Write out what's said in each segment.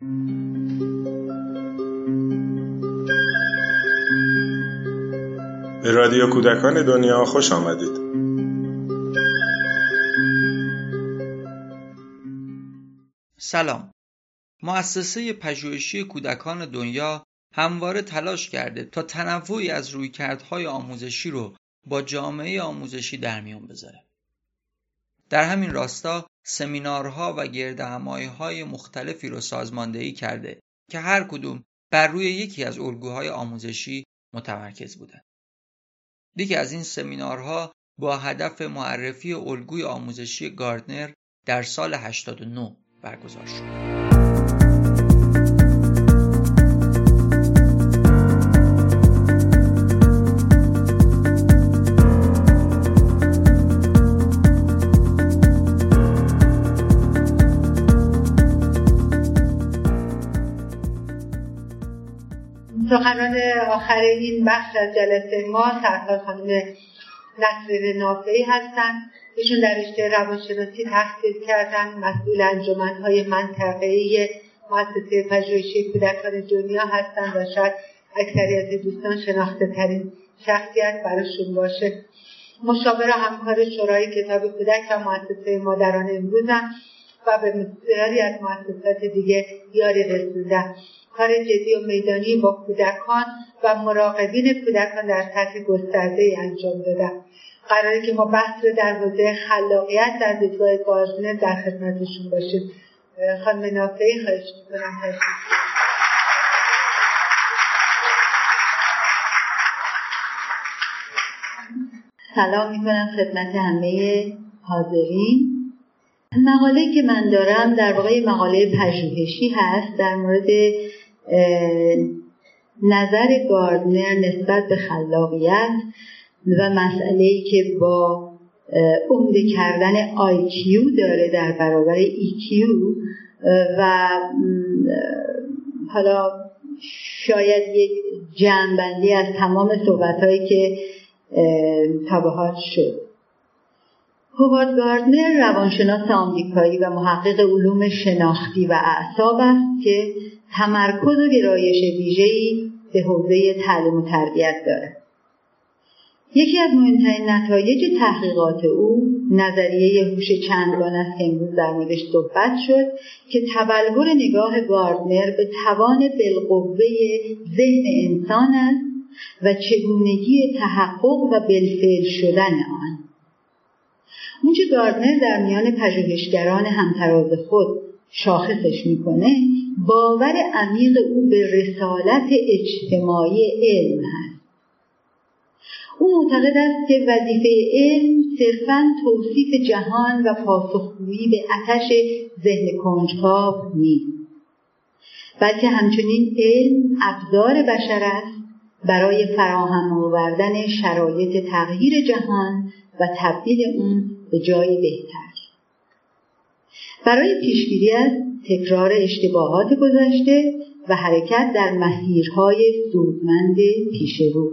به رادیو کودکان دنیا خوش آمدید سلام مؤسسه پژوهشی کودکان دنیا همواره تلاش کرده تا تنوعی از رویکردهای آموزشی رو با جامعه آموزشی در میان بذاره. در همین راستا سمینارها و های مختلفی رو سازماندهی کرده که هر کدوم بر روی یکی از الگوهای آموزشی متمرکز بودند. یکی از این سمینارها با هدف معرفی الگوی آموزشی گاردنر در سال 89 برگزار شد. آخر این بخش از جلسه ما سرکار خانم نصر نافعی هستند ایشون در رشته روانشناسی تحصیل کردن مسئول انجمنهای منطقه‌ای مؤسسه پژوهشی کودکان دنیا هستند و شاید اکثریت دوستان شناخته ترین شخصیت براشون باشه. مشاور همکار شورای کتاب کودک و مؤسسه مادران امروزم و به بسیاری از مؤسسات دیگه یاری رسوندن کار جدی و میدانی با کودکان و مراقبین کودکان در سطح گسترده انجام دادن قراره که ما بحث رو در حوزه خلاقیت در دیدگاه گارزنر در خدمتشون باشیم. خانم نافعی خواهش می‌کنم. سلام می‌کنم خدمت همه حاضرین. مقاله که من دارم در واقع مقاله پژوهشی هست در مورد نظر گاردنر نسبت به خلاقیت و مسئله ای که با عمده کردن IQ داره در برابر EQ و حالا شاید یک جمع‌بندی از تمام صحبت هایی که تابهات شد. هوارد گاردنر روانشناس آمریکایی و محقق علوم شناختی و اعصاب است که تمرکز و گرایش ویژه‌ای به حوزه تعلیم و تربیت دارد یکی از مهمترین نتایج تحقیقات او نظریه هوش چندگان است که امروز در موردش صحبت شد که تبلور نگاه گاردنر به توان بالقوه ذهن انسان است و چگونگی تحقق و بالفعل شدن آن. اونچه گاردنر در میان پژوهشگران همتراز خود شاخصش می‌کنه باور عمیق او به رسالت اجتماعی علم هست. او معتقد است که وظیفه علم صرفا توصیف جهان و پاسخگویی به اتش ذهن کنجکاو نیست بلکه همچنین علم ابزار بشر است برای فراهم آوردن شرایط تغییر جهان و تبدیل اون به جایی بهتر. برای پیشگیری از تکرار اشتباهات گذشته و حرکت در مسیرهای سودمند پیش رو.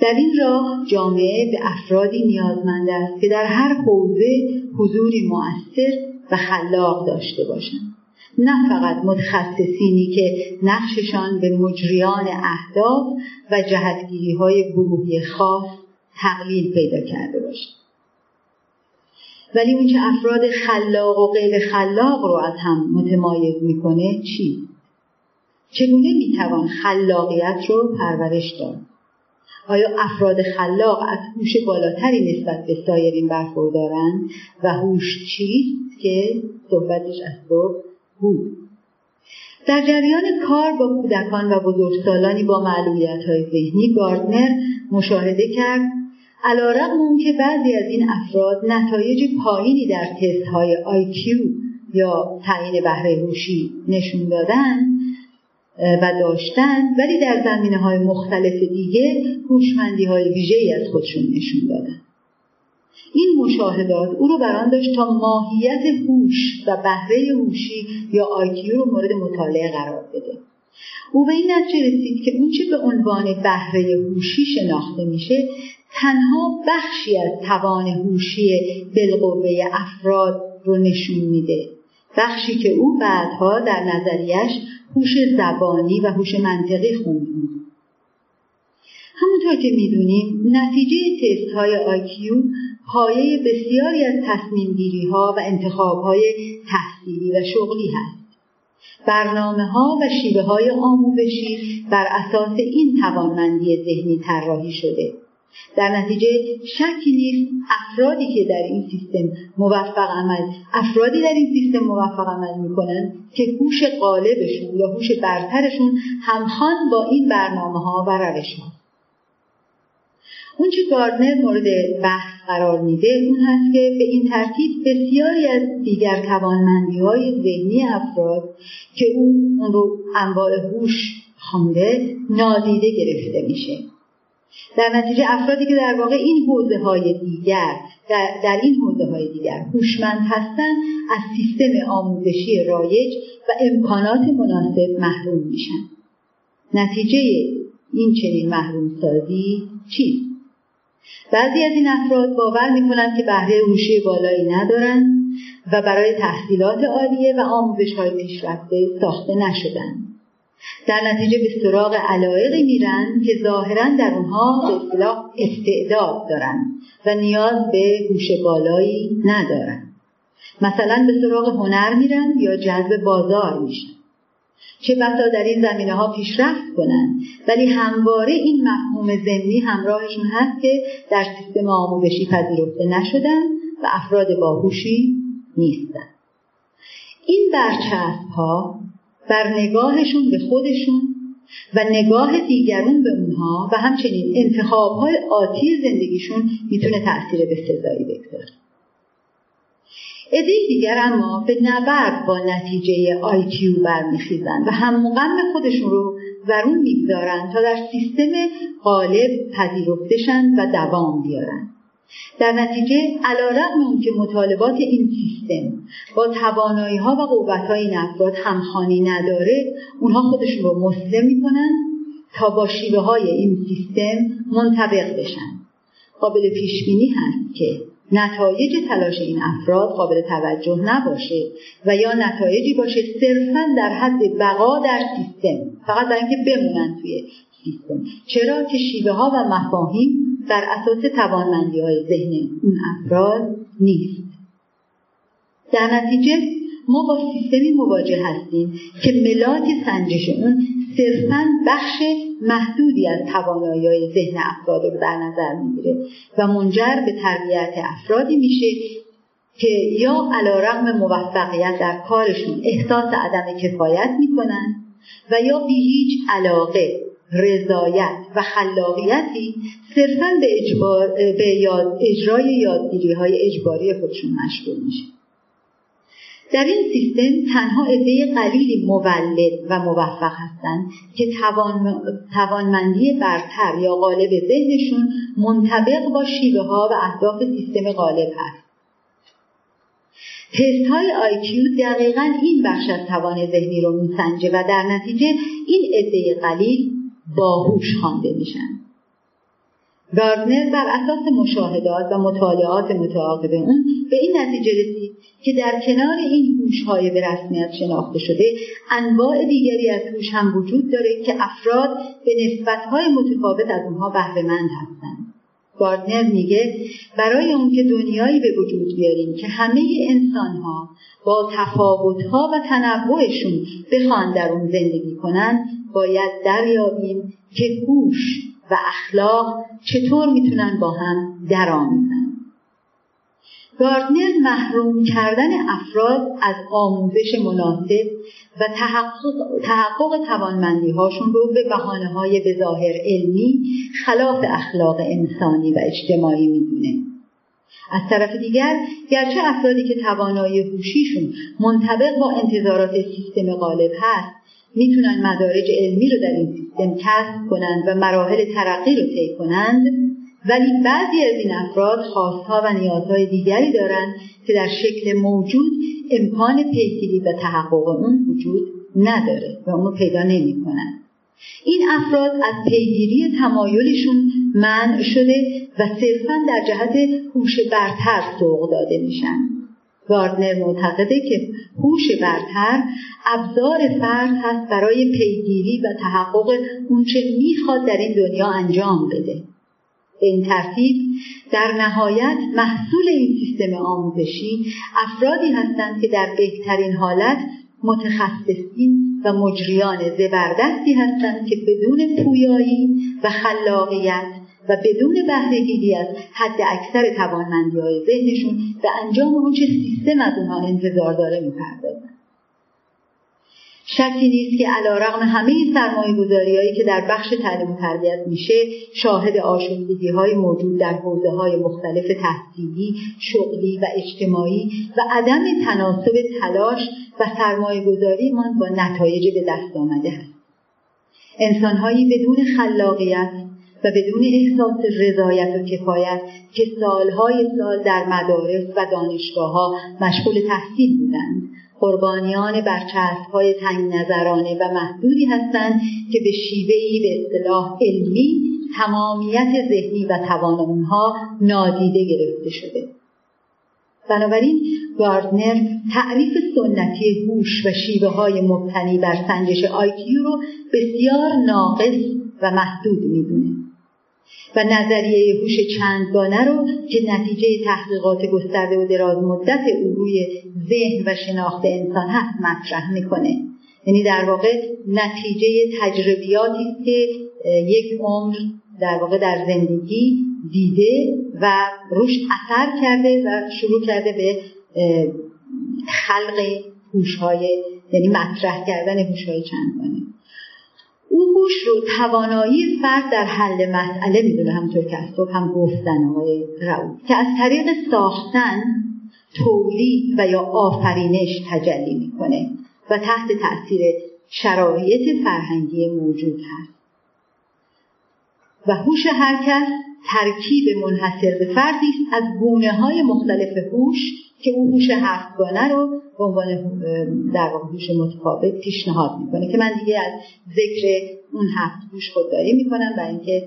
در این راه جامعه به افرادی نیازمند است که در هر حوزه حضوری مؤثر و خلاق داشته باشند. نه فقط متخصصینی که نقششان به مجریان اهداف و جهتگیری های گروهی خاص تقلیل پیدا کرده باشند. ولی اون که افراد خلاق و غیر خلاق رو از هم متمایز می‌کنه چی؟ چگونه می‌توان خلاقیت رو پرورش داد؟ آیا افراد خلاق از هوش بالاتری نسبت به سایرین برخوردارند و هوش چیست که صحبتش از تو بود در جریان کار با کودکان و بزرگسالانی با معلولیت های ذهنی گاردنر مشاهده کرد علیرغم که بعضی از این افراد نتایج پایینی در تست های IQ یا تعیین بهره هوشی نشون دادن و داشتن ولی در زمینه های مختلف دیگه هوشمندی های ویژه از خودشون نشون دادن. این مشاهدات او رو بران داشت تا ماهیت هوش و بهره هوشی یا آیکیو رو مورد مطالعه قرار بده. او به این نتیجه رسید که اونچه به عنوان بهره هوشی شناخته میشه تنها بخشی از توان هوشی بالقوه افراد رو نشون میده بخشی که او بعدها در نظریش هوش زبانی و هوش منطقی خوند همونطور که می‌دونیم نتیجه تست های آیکیو پایه بسیاری از تصمیم گیری ها و انتخاب های تحصیلی و شغلی هست. برنامه ها و شیوه های آموزشی بر اساس این توانمندی ذهنی طراحی شده. در نتیجه شکی نیست افرادی که در این سیستم موفق عمل افرادی در این سیستم موفق عمل می‌کنن که هوش غالبشون یا هوش برترشون همخوان با این برنامه ها و روش ها اون چی گاردنر مورد بحث قرار میده اون هست که به این ترتیب بسیاری از دیگر توانمندی های ذهنی افراد که اون رو انواع هوش خوانده نادیده گرفته میشه. در نتیجه افرادی که در واقع این حوزه های دیگر در, در این حوزه های دیگر هوشمند هستند از سیستم آموزشی رایج و امکانات مناسب محروم میشن. نتیجه این چنین محروم سازی چیست؟ بعضی از این افراد باور می‌کنند که بهره هوشی بالایی ندارند و برای تحصیلات عالیه و آموزش های پیشرفته ساخته نشدند در نتیجه به سراغ علایقی میرن که ظاهرا در اونها به استعداد دارند و نیاز به هوش بالایی ندارند مثلا به سراغ هنر میرن یا جذب بازار میشن. چه بسا در این زمینه ها پیشرفت کنند ولی همواره این مفهوم ضمنی همراهشون هست که در سیستم آموزشی پذیرفته نشدن و افراد باهوشی نیستن. این برچسب ها بر نگاهشون به خودشون و نگاه دیگرون به اونها و همچنین انتخاب های آتی زندگیشون می‌تونه تاثیر بسزایی بگذاره. عده دیگر اما به نبرد با نتیجه آیکیو برمیخیزند و هم مقام خودشون رو ورون می‌گذارند تا در سیستم غالب پذیرفتشن و دوام بیارن. در نتیجه علیرغم که مطالبات این سیستم با توانایی ها و قوت های این افراد همخانی نداره اونها خودشون رو مسلم می‌کنن تا با شیوه های این سیستم منطبق بشن. قابل پیش بینی هست که نتایج تلاش این افراد قابل توجه نباشه و یا نتایجی باشه صرفا در حد بقا در سیستم فقط برای اینکه بمونن توی سیستم. چرا؟ که شیوه ها و مفاهیم بر اساس توانمندی های ذهن اون افراد نیست. در نتیجه ما با سیستمی مواجه هستیم که ملاک سنجش اون صرفا بخش محدودی از توانایی های ذهن افراد رو در نظر می‌گیره و منجر به تربیت افرادی میشه که یا علا رقم موفقیت در کارشون احساس عدم کفایت می‌کنن و یا بی هیچ علاقه رضایت و خلاقیتی صرفا به, اجبار، به یاد، اجرای یادگیری های اجباری خودشون مشغول میشه در این سیستم تنها عده قلیلی مولد و موفق هستند که توان... توانمندی برتر یا غالب ذهنشون منطبق با شیوه ها و اهداف سیستم غالب هست. تست های آیکیو دقیقا این بخش از توان ذهنی رو میسنجه و در نتیجه این عده قلیل باهوش خوانده میشن. گاردنر بر اساس مشاهدات و مطالعات متعاقب اون به این نتیجه رسید که در کنار این هوش‌های به رسمیت شناخته شده انواع دیگری از هوش هم وجود داره که افراد به نسبت‌های متفاوت از اونها بهرهمند هستند. گاردنر میگه برای اون که دنیایی به وجود بیاریم که همه انسانها با تفاوتها و تنوعشون بخوان در اون زندگی کنن باید دریابیم که هوش و اخلاق چطور می‌تونن با هم درآمیزن. گاردنر محروم کردن افراد از آموزش مناسب و تحقق, تحقق توانمندی هاشون رو به بحانه های به ظاهر علمی خلاف اخلاق انسانی و اجتماعی می‌دونه. از طرف دیگر گرچه افرادی که توانایی هوشیشون منطبق با انتظارات سیستم غالب هست می‌تونن مدارج علمی رو در این سیستم کسب کنند و مراحل ترقی رو طی کنند ولی بعضی از این افراد خواستها و نیازهای دیگری دارند که در شکل موجود امکان پیگیری و تحقق اون وجود نداره و اونو پیدا نمی‌کنن این افراد از پیگیری تمایلشون منع شده و صرفا در جهت هوش برتر سوق داده میشن. گاردنر معتقده که هوش برتر ابزار فرد هست برای پیگیری و تحقق اونچه می‌خواد در این دنیا انجام بده. به این ترتیب در نهایت محصول این سیستم آموزشی افرادی هستند که در بهترین حالت متخصصین و مجریان زبردستی هستند که بدون پویایی و خلاقیت و بدون بهرهگیری از حد اکثر توانمندی های ذهنشون به انجام اونچه سیستم از اونها انتظار داره می‌پردازن شکی نیست که علا رقم همه سرمایه گذاری که در بخش تعلیم و تربیت میشه شاهد آشفتگی های موجود در حوزه های مختلف تحصیلی، شغلی و اجتماعی و عدم تناسب تلاش و سرمایه من با نتایج به دست آمده هست. انسانهایی بدون خلاقیت و بدون احساس رضایت و کفایت که سالهای سال در مدارس و دانشگاه ها مشغول تحصیل بودند قربانیان برچسب های تنگ نظرانه و محدودی هستند که به شیوهی به اصطلاح علمی تمامیت ذهنی و توان اونها نادیده گرفته شده. بنابراین گاردنر تعریف سنتی هوش و شیوه های مبتنی بر سنجش آیکیو رو بسیار ناقص و محدود می‌دونه. و نظریه هوش چندگانه رو که نتیجه تحقیقات گسترده و دراز مدت او روی ذهن و شناخت انسان هست مطرح می‌کنه. یعنی در واقع نتیجه تجربیاتی که یک عمر در واقع در زندگی دیده و روش اثر کرده و شروع کرده به خلق هوش‌های یعنی مطرح کردن هوش‌های چندگانه. او هوش رو توانایی فرد در حل مسئله می‌دونه همطور که از هم گفتن آقای رعو که از طریق ساختن تولید و یا آفرینش تجلی می‌کنه و تحت تاثیر شرایط فرهنگی موجود هست. و هوش هر کس ترکیب منحصر به فردی است از گونه های مختلف هوش که او هوش هفتگانه رو به عنوان در واقع هوش متفاوت پیشنهاد می‌کنه که من دیگه از ذکر اون هفت هوش خودداری می‌کنم و اینکه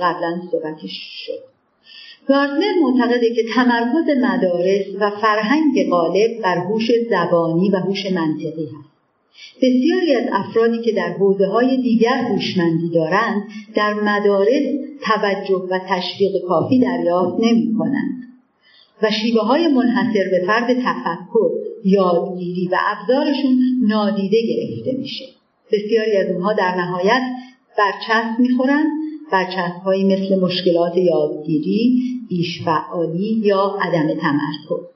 قبلا صحبتش شد. گاردنر معتقده که تمرکز مدارس و فرهنگ غالب بر هوش زبانی و هوش منطقی هست. بسیاری از افرادی که در حوزه های دیگر هوشمندی دارند در مدارس توجه و تشویق کافی دریافت نمی کنند و شیوه های منحصر به فرد تفکر یادگیری و ابزارشون نادیده گرفته میشه. بسیاری از اونها در نهایت برچسب می‌خورن برچسب هایی مثل مشکلات یادگیری بیشفعالی یا عدم تمرکز.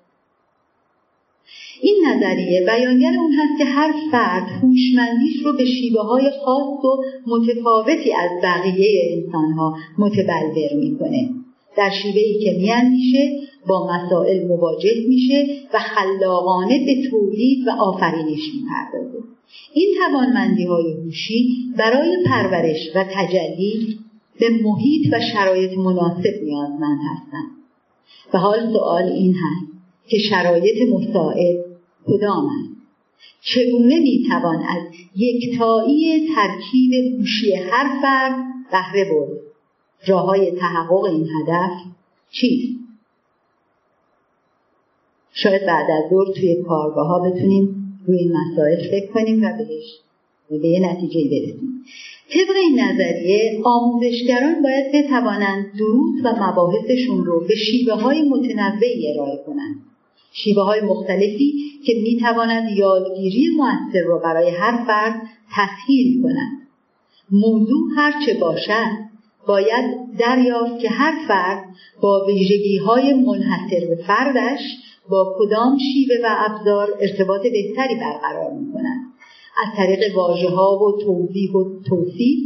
این نظریه بیانگر اون هست که هر فرد هوشمندیش رو به شیوه های خاص و متفاوتی از بقیه انسانها متبلور می‌کنه. در شیوهی که میاندیشه با مسائل مواجه میشه و خلاقانه به تولید و آفرینش می‌پردازه. این توانمندی های هوشی برای پرورش و تجلی به محیط و شرایط مناسب نیازمند هستند. و حال سوال این هست که شرایط مساعد کدام است چگونه می‌توان از یکتایی ترکیب هوشی هر فرد بهره برد؟ راههای تحقق این هدف چیست شاید بعد از ظهر توی کارگاه ها بتونیم روی این مسائل فکر کنیم و بهش به یه نتیجه برسیم. طبق این نظریه آموزشگران باید بتوانند دروس و مباحثشون رو به شیوه های متنوعی ارائه کنند. شیوه های مختلفی که می توانند یادگیری موثر را برای هر فرد تسهیل کنند. موضوع هرچه باشد باید دریافت که هر فرد با ویژگی های منحصر به فردش با کدام شیوه و ابزار ارتباط بهتری برقرار می کنند از طریق واژه ها و توضیح و توصیف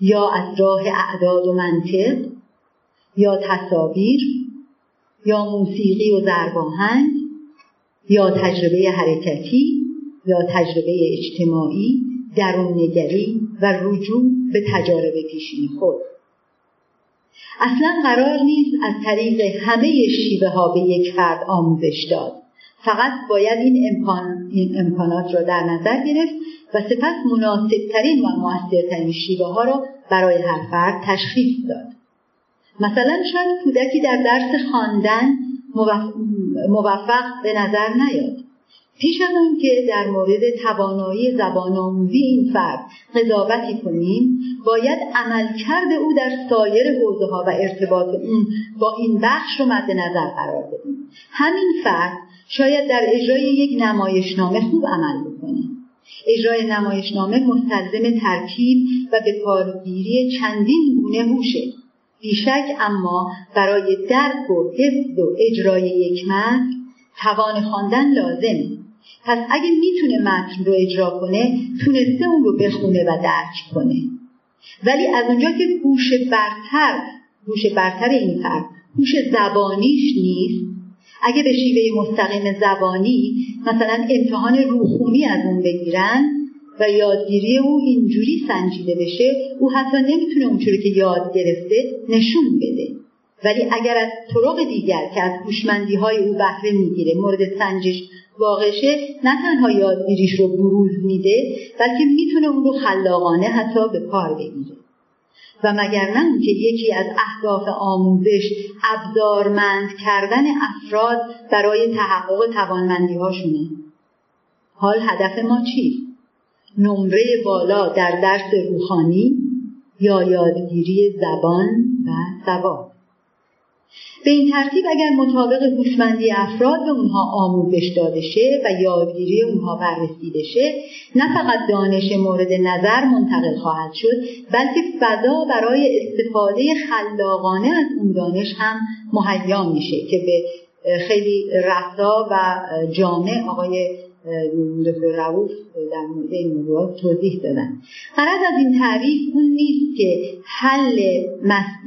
یا از راه اعداد و منطق یا تصاویر یا موسیقی و ضرباهنگ یا تجربه حرکتی یا تجربه اجتماعی دروننگری و رجوع به تجارب پیشین خود. اصلا قرار نیست از طریق همه شیوه ها به یک فرد آموزش داد. فقط باید این, امکان، این امکانات را در نظر گرفت و سپس مناسبترین و موثرترین شیوه ها را برای هر فرد تشخیص داد. مثلا شاید کودکی در درس خواندن موفق به نظر نیاد. پیش از اون که در مورد توانایی زبان آموزی این فرد قضاوتی کنیم باید عملکرد او در سایر حوزه ها و ارتباط اون با این بخش رو مد نظر قرار بدیم. همین فرد شاید در اجرای یک نمایشنامه خوب عمل بکنه. اجرای نمایشنامه مستلزم ترکیب و به کارگیری چندین گونه هوشه. بیشک اما برای درک و حفظ و اجرای یک متن توان خواندن لازمه پس اگه می‌تونه متن رو اجرا کنه تونسته اون رو بخونه و درک کنه. ولی از اونجا که هوش برتر هوش برتر این فرد هوش زبانیش نیست اگه به شیوه مستقیم زبانی مثلا امتحان روخونی از اون بگیرن و یادگیری او اینجوری سنجیده بشه او حتی نمی‌تونه اونجوری که یاد گرفته نشون بده. ولی اگر از طرق دیگر که از هوشمندی های او بهره می‌گیره مورد سنجش واقعشه نه تنها یادگیریش رو بروز میده بلکه می‌تونه اون رو خلاقانه حتی به کار بگیره. و مگر نه که یکی از اهداف آموزش ابزارمند کردن افراد برای تحقق توانمندی هاشونه حال هدف ما چیست نمره بالا در درس روحانی یا یادگیری زبان و سواد. به این ترتیب اگر مطابق هوشمندی افراد به اونها آموزش داده شه و یادگیری اونها بررسی بشه نه فقط دانش مورد نظر منتقل خواهد شد بلکه فضا برای استفاده خلاقانه از اون دانش هم مهیا میشه که به خیلی رسا و جامع آقای دکتر روف در مورد این موضوعات توضیح دادن. غرض از این تعریف اون نیست که حل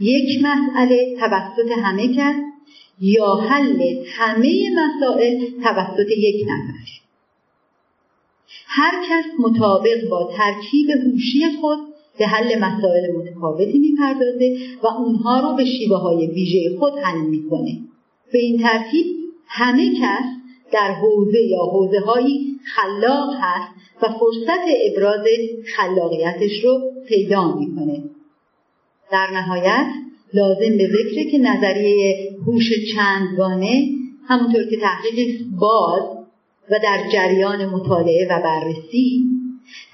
یک مسئله توسط همه کس یا حل همه مسائل توسط یک نفر. هر کس مطابق با ترکیب هوشی خود به حل مسائل متفاوتی می‌پردازه و اونها رو به شیوه های ویژه خود حل می‌کنه. به این ترتیب همه کس در حوزه یا حوزه هایی خلاق هست و فرصت ابراز خلاقیتش رو پیدا می‌کنه. در نهایت لازم به ذکره که نظریه هوش چندگانه همونطور که تحقیق باز و در جریان مطالعه و بررسی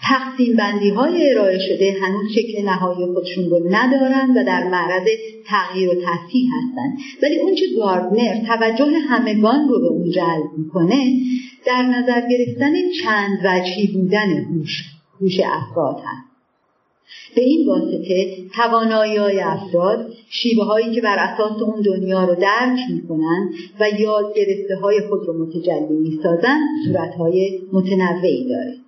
تقسیم بندی های ارائه شده هنوز شکل نهایی خودشون رو ندارن و در معرض تغییر و تصحیح هستند ولی اونچه گاردنر توجه همگان رو به اون جلب می‌کنه در نظر گرفتن چند وجهی بودن هوش هوش افراد هست. به این واسطه توانایی های افراد شیوه هایی که بر اساس اون دنیا رو درک می‌کنن و یاد گرفته های خود رو متجلی می‌سازن صورت های متنوعی داره.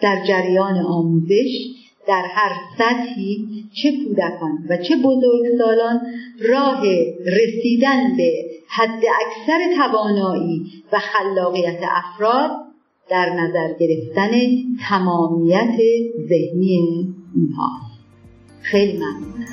در جریان آموزش در هر سطحی چه کودکان و چه بزرگسالان راه رسیدن به حد اکثر توانایی و خلاقیت افراد در نظر گرفتن تمامیت ذهنی اونها خیلی ممنون.